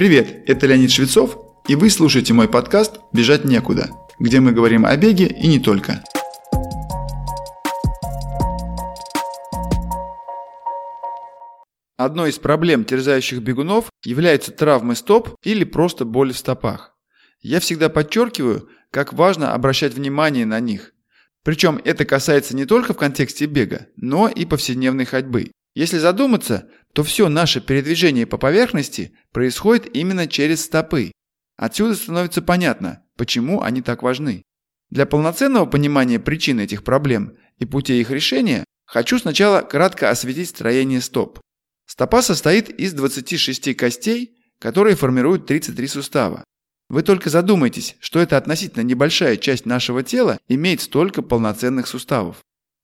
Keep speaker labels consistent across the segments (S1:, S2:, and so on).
S1: Привет, это Леонид Швецов, и вы слушаете мой подкаст «Бежать некуда», где мы говорим о беге и не только. Одной из проблем терзающих бегунов являются травмы стоп или просто боль в стопах. Я всегда подчеркиваю, как важно обращать внимание на них. Причем это касается не только в контексте бега, но и повседневной ходьбы. Если задуматься, то все наше передвижение по поверхности происходит именно через стопы. Отсюда становится понятно, почему они так важны. Для полноценного понимания причин этих проблем и путей их решения хочу сначала кратко осветить строение стоп. Стопа состоит из 26 костей, которые формируют 33 сустава. Вы только задумайтесь, что это относительно небольшая часть нашего тела имеет столько полноценных суставов.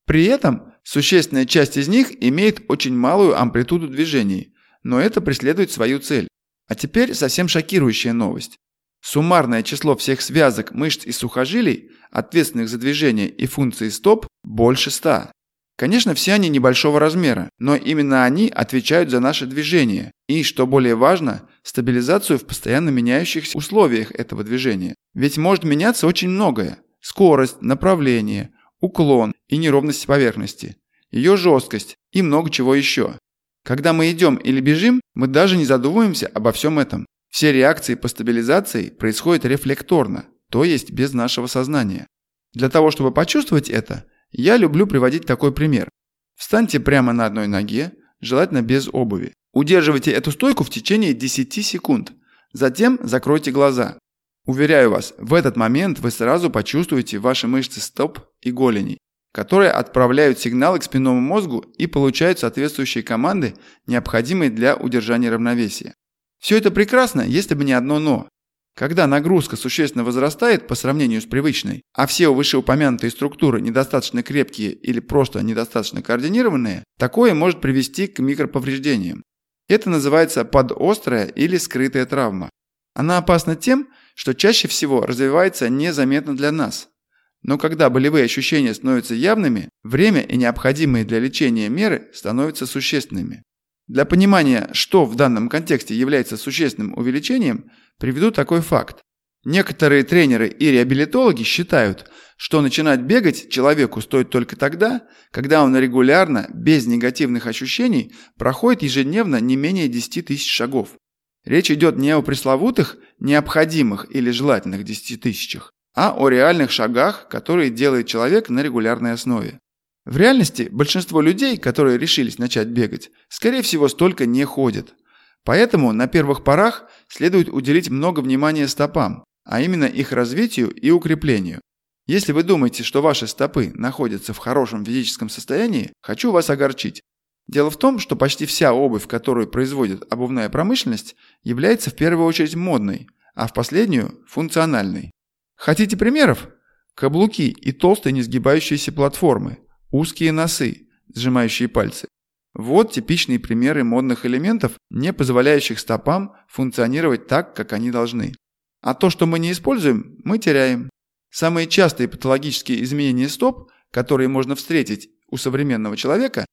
S1: При этом существенная часть из них имеет очень малую амплитуду движений, но это преследует свою цель. А теперь совсем шокирующая новость. Суммарное число всех связок, мышц и сухожилий, ответственных за движение и функции стоп, больше 100. Конечно, все они небольшого размера, но именно они отвечают за наше движение и, что более важно, стабилизацию в постоянно меняющихся условиях этого движения. Ведь может меняться очень многое. Скорость, направление, уклон и неровность поверхности, ее жесткость и много чего еще. Когда мы идем или бежим, мы даже не задумываемся обо всем этом. Все реакции по стабилизации происходят рефлекторно, то есть без нашего сознания. Для того, чтобы почувствовать это, я люблю приводить такой пример. Встаньте прямо на одной ноге, желательно без обуви. Удерживайте эту стойку в течение 10 секунд. Затем закройте глаза. Уверяю вас, в этот момент вы сразу почувствуете ваши мышцы стоп и голеней, которые отправляют сигналы к спинному мозгу и получают соответствующие команды, необходимые для удержания равновесия. Все это прекрасно, если бы не одно «но». Когда нагрузка существенно возрастает по сравнению с привычной, а все вышеупомянутые структуры недостаточно крепкие или просто недостаточно координированные, такое может привести к микроповреждениям. Это называется подострая или скрытая травма. Она опасна тем, что чаще всего развивается незаметно для нас. Но когда болевые ощущения становятся явными, время и необходимые для лечения меры становятся существенными. Для понимания, что в данном контексте является существенным увеличением, приведу такой факт. Некоторые тренеры и реабилитологи считают, что начинать бегать человеку стоит только тогда, когда он регулярно, без негативных ощущений, проходит ежедневно не менее 10 тысяч шагов. Речь идет не о пресловутых, необходимых или желательных 10 тысячах, а о реальных шагах, которые делает человек на регулярной основе. В реальности большинство людей, которые решились начать бегать, скорее всего столько не ходят. Поэтому на первых порах следует уделить много внимания стопам, а именно их развитию и укреплению. Если вы думаете, что ваши стопы находятся в хорошем физическом состоянии, хочу вас огорчить. Дело в том, что почти вся обувь, которую производит обувная промышленность, является в первую очередь модной, а в последнюю – функциональной. Хотите примеров? Каблуки и толстые несгибающиеся платформы, узкие носы, сжимающие пальцы. Вот типичные примеры модных элементов, не позволяющих стопам функционировать так, как они должны. А то, что мы не используем, мы теряем. Самые частые патологические изменения стоп, которые можно встретить у современного человека,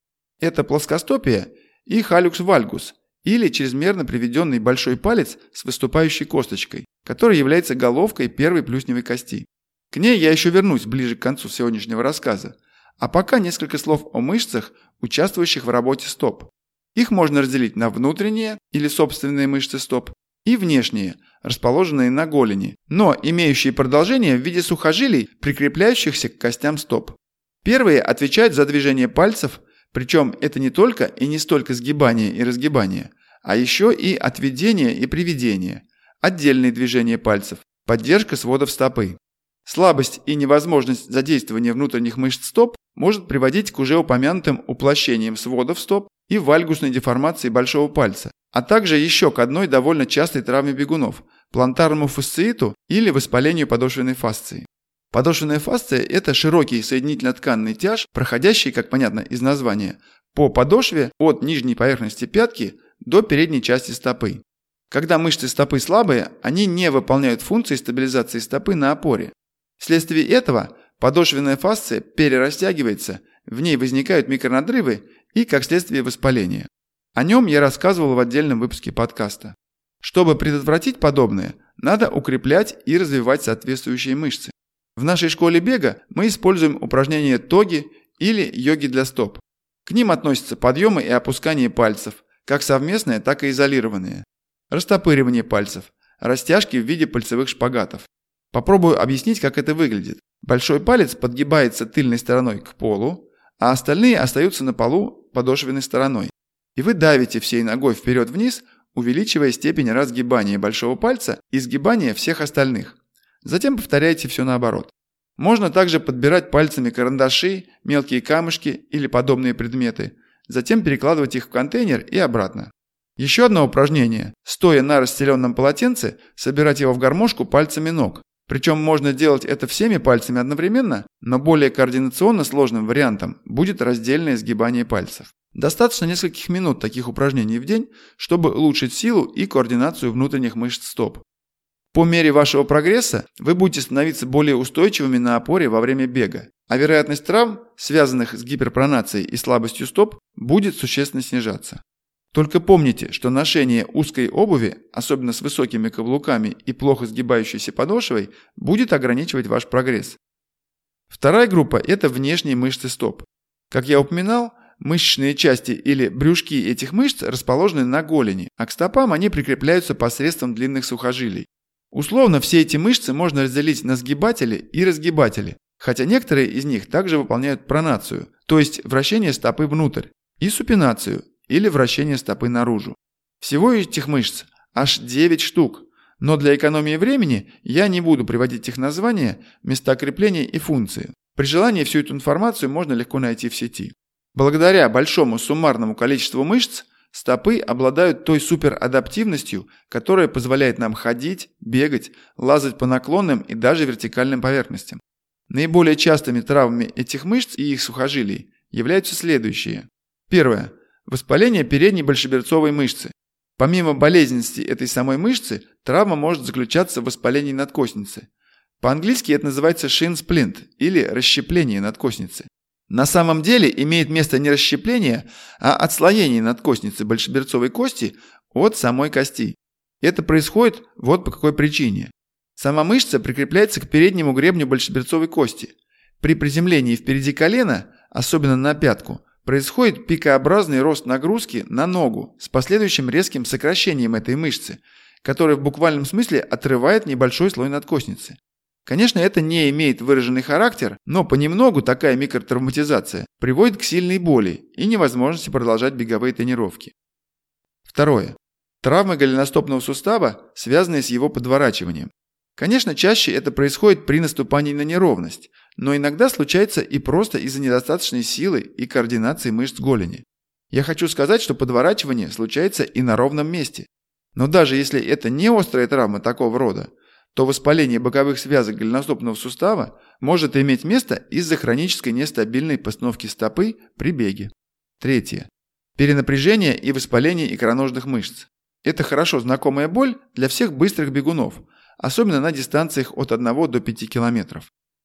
S1: это плоскостопие и халюкс вальгус, или чрезмерно приведенный большой палец с выступающей косточкой, который является головкой первой плюсневой кости. К ней я еще вернусь ближе к концу сегодняшнего рассказа. А пока несколько слов о мышцах, участвующих в работе стоп. Их можно разделить на внутренние или собственные мышцы стоп и внешние, расположенные на голени, но имеющие продолжение в виде сухожилий, прикрепляющихся к костям стоп. Первые отвечают за движение пальцев – причем это не только и не столько сгибание и разгибание, а еще и отведение и приведение, отдельные движения пальцев, поддержка сводов стопы. Слабость и невозможность задействования внутренних мышц стоп может приводить к уже упомянутым уплощениям сводов стоп и вальгусной деформации большого пальца, а также еще к одной довольно частой травме бегунов – плантарному фасцииту или воспалению подошвенной фасции. Подошвенная фасция – это широкий соединительно-тканный тяж, проходящий, как понятно из названия, по подошве от нижней поверхности пятки до передней части стопы. Когда мышцы стопы слабые, они не выполняют функции стабилизации стопы на опоре. Вследствие этого подошвенная фасция перерастягивается, в ней возникают микронадрывы и, как следствие, воспаление. О нем я рассказывал в отдельном выпуске подкаста. Чтобы предотвратить подобное, надо укреплять и развивать соответствующие мышцы. В нашей школе бега мы используем упражнения тоги или йоги для стоп. К ним относятся подъемы и опускание пальцев, как совместные, так и изолированные. Растопыривание пальцев, растяжки в виде пальцевых шпагатов. Попробую объяснить, как это выглядит. Большой палец подгибается тыльной стороной к полу, а остальные остаются на полу подошвенной стороной. И вы давите всей ногой вперед-вниз, увеличивая степень разгибания большого пальца и сгибания всех остальных. Затем повторяйте все наоборот. Можно также подбирать пальцами карандаши, мелкие камушки или подобные предметы, затем перекладывать их в контейнер и обратно. Еще одно упражнение. Стоя на расстеленном полотенце, собирать его в гармошку пальцами ног. Причем можно делать это всеми пальцами одновременно, но более координационно сложным вариантом будет раздельное сгибание пальцев. Достаточно нескольких минут таких упражнений в день, чтобы улучшить силу и координацию внутренних мышц стоп. По мере вашего прогресса вы будете становиться более устойчивыми на опоре во время бега, а вероятность травм, связанных с гиперпронацией и слабостью стоп, будет существенно снижаться. Только помните, что ношение узкой обуви, особенно с высокими каблуками и плохо сгибающейся подошвой, будет ограничивать ваш прогресс. Вторая группа – это внешние мышцы стоп. Как я упоминал, мышечные части или брюшки этих мышц расположены на голени, а к стопам они прикрепляются посредством длинных сухожилий. Условно все эти мышцы можно разделить на сгибатели и разгибатели, хотя некоторые из них также выполняют пронацию, то есть вращение стопы внутрь, и супинацию, или вращение стопы наружу. Всего этих мышц аж 9 штук, но для экономии времени я не буду приводить их названия, места крепления и функции. При желании всю эту информацию можно легко найти в сети. Благодаря большому суммарному количеству мышц, Стопы обладают той суперадаптивностью, которая позволяет нам ходить, бегать, лазать по наклонным и даже вертикальным поверхностям. Наиболее частыми травмами этих мышц и их сухожилий являются следующие. Первое. Воспаление передней большеберцовой мышцы. Помимо болезненности этой самой мышцы, травма может заключаться в воспалении надкосницы. По-английски это называется shin splint или расщепление надкосницы. На самом деле имеет место не расщепление, а отслоение надкостницы большеберцовой кости от самой кости. Это происходит вот по какой причине. Сама мышца прикрепляется к переднему гребню большеберцовой кости. При приземлении впереди колена, особенно на пятку, происходит пикообразный рост нагрузки на ногу с последующим резким сокращением этой мышцы, которая в буквальном смысле отрывает небольшой слой надкостницы. Конечно, это не имеет выраженный характер, но понемногу такая микротравматизация приводит к сильной боли и невозможности продолжать беговые тренировки. Второе. Травмы голеностопного сустава, связанные с его подворачиванием. Конечно, чаще это происходит при наступании на неровность, но иногда случается и просто из-за недостаточной силы и координации мышц голени. Я хочу сказать, что подворачивание случается и на ровном месте. Но даже если это не острая травма такого рода, то воспаление боковых связок голеностопного сустава может иметь место из-за хронической нестабильной постановки стопы при беге. Третье. Перенапряжение и воспаление икроножных мышц. Это хорошо знакомая боль для всех быстрых бегунов, особенно на дистанциях от 1 до 5 км.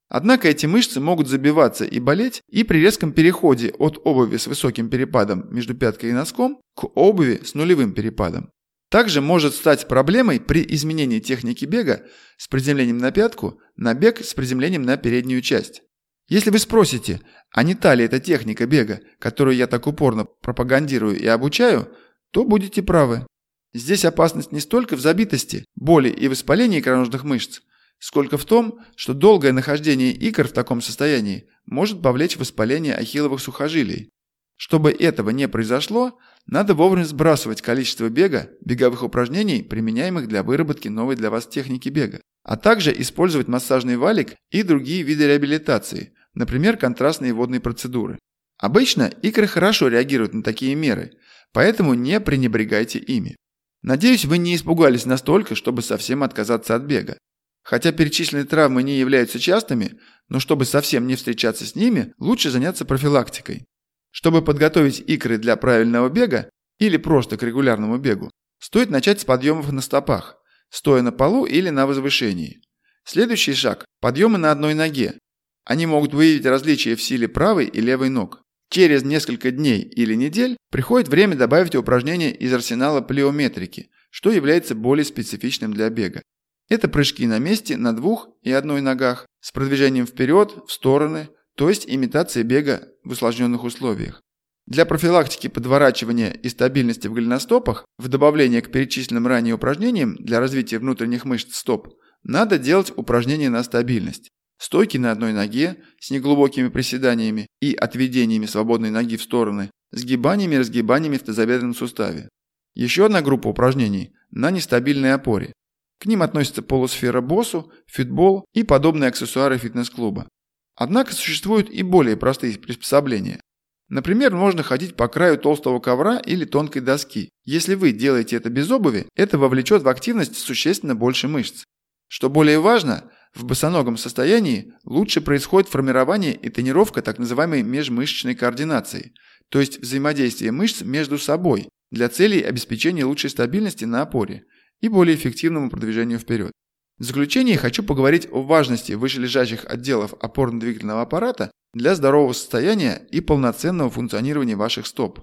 S1: Однако эти мышцы могут забиваться и болеть и при резком переходе от обуви с высоким перепадом между пяткой и носком к обуви с нулевым перепадом. Также может стать проблемой при изменении техники бега с приземлением на пятку на бег с приземлением на переднюю часть. Если вы спросите, а не та ли эта техника бега, которую я так упорно пропагандирую и обучаю, то будете правы. Здесь опасность не столько в забитости, боли и воспалении икроножных мышц, сколько в том, что долгое нахождение икр в таком состоянии может повлечь воспаление ахилловых сухожилий. Чтобы этого не произошло, надо вовремя сбрасывать количество бега, беговых упражнений, применяемых для выработки новой для вас техники бега, а также использовать массажный валик и другие виды реабилитации, например, контрастные водные процедуры. Обычно икры хорошо реагируют на такие меры, поэтому не пренебрегайте ими. Надеюсь, вы не испугались настолько, чтобы совсем отказаться от бега. Хотя перечисленные травмы не являются частыми, но чтобы совсем не встречаться с ними, лучше заняться профилактикой. Чтобы подготовить икры для правильного бега или просто к регулярному бегу, стоит начать с подъемов на стопах, стоя на полу или на возвышении. Следующий шаг – подъемы на одной ноге. Они могут выявить различия в силе правой и левой ног. Через несколько дней или недель приходит время добавить упражнения из арсенала плеометрики, что является более специфичным для бега. Это прыжки на месте на двух и одной ногах с продвижением вперед, в стороны, то есть имитация бега в усложненных условиях. Для профилактики подворачивания и стабильности в голеностопах, в добавление к перечисленным ранее упражнениям для развития внутренних мышц стоп, надо делать упражнения на стабильность. Стойки на одной ноге с неглубокими приседаниями и отведениями свободной ноги в стороны, сгибаниями и разгибаниями в тазобедренном суставе. Еще одна группа упражнений на нестабильной опоре. К ним относятся полусфера боссу, фитбол и подобные аксессуары фитнес-клуба. Однако существуют и более простые приспособления. Например, можно ходить по краю толстого ковра или тонкой доски. Если вы делаете это без обуви, это вовлечет в активность существенно больше мышц. Что более важно, в босоногом состоянии лучше происходит формирование и тренировка так называемой межмышечной координации, то есть взаимодействие мышц между собой для целей обеспечения лучшей стабильности на опоре и более эффективному продвижению вперед. В заключение хочу поговорить о важности вышележащих отделов опорно-двигательного аппарата для здорового состояния и полноценного функционирования ваших стоп.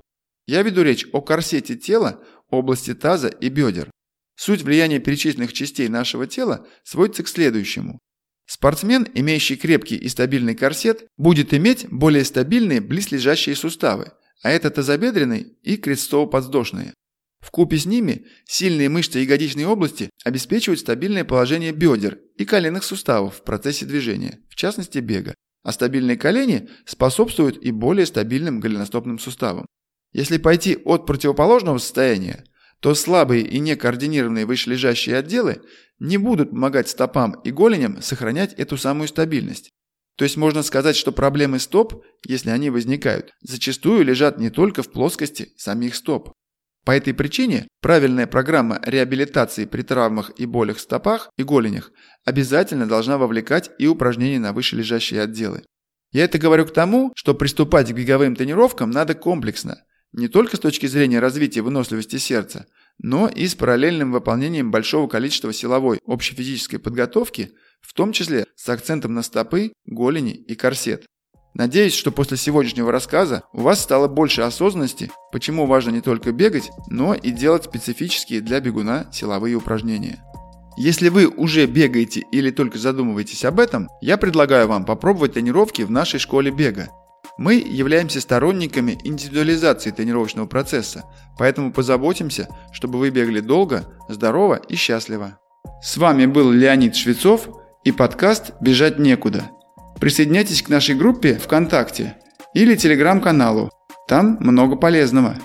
S1: Я веду речь о корсете тела, области таза и бедер. Суть влияния перечисленных частей нашего тела сводится к следующему. Спортсмен, имеющий крепкий и стабильный корсет, будет иметь более стабильные близлежащие суставы, а это тазобедренные и крестово-подвздошные. В купе с ними сильные мышцы ягодичной области обеспечивают стабильное положение бедер и коленных суставов в процессе движения, в частности бега, а стабильные колени способствуют и более стабильным голеностопным суставам. Если пойти от противоположного состояния, то слабые и некоординированные вышележащие отделы не будут помогать стопам и голеням сохранять эту самую стабильность. То есть можно сказать, что проблемы стоп, если они возникают, зачастую лежат не только в плоскости самих стоп. По этой причине правильная программа реабилитации при травмах и болях в стопах и голенях обязательно должна вовлекать и упражнения на вышележащие отделы. Я это говорю к тому, что приступать к беговым тренировкам надо комплексно, не только с точки зрения развития выносливости сердца, но и с параллельным выполнением большого количества силовой общефизической подготовки, в том числе с акцентом на стопы, голени и корсет. Надеюсь, что после сегодняшнего рассказа у вас стало больше осознанности, почему важно не только бегать, но и делать специфические для бегуна силовые упражнения. Если вы уже бегаете или только задумываетесь об этом, я предлагаю вам попробовать тренировки в нашей школе бега. Мы являемся сторонниками индивидуализации тренировочного процесса, поэтому позаботимся, чтобы вы бегали долго, здорово и счастливо. С вами был Леонид Швецов и подкаст «Бежать некуда». Присоединяйтесь к нашей группе ВКонтакте или телеграм-каналу. Там много полезного.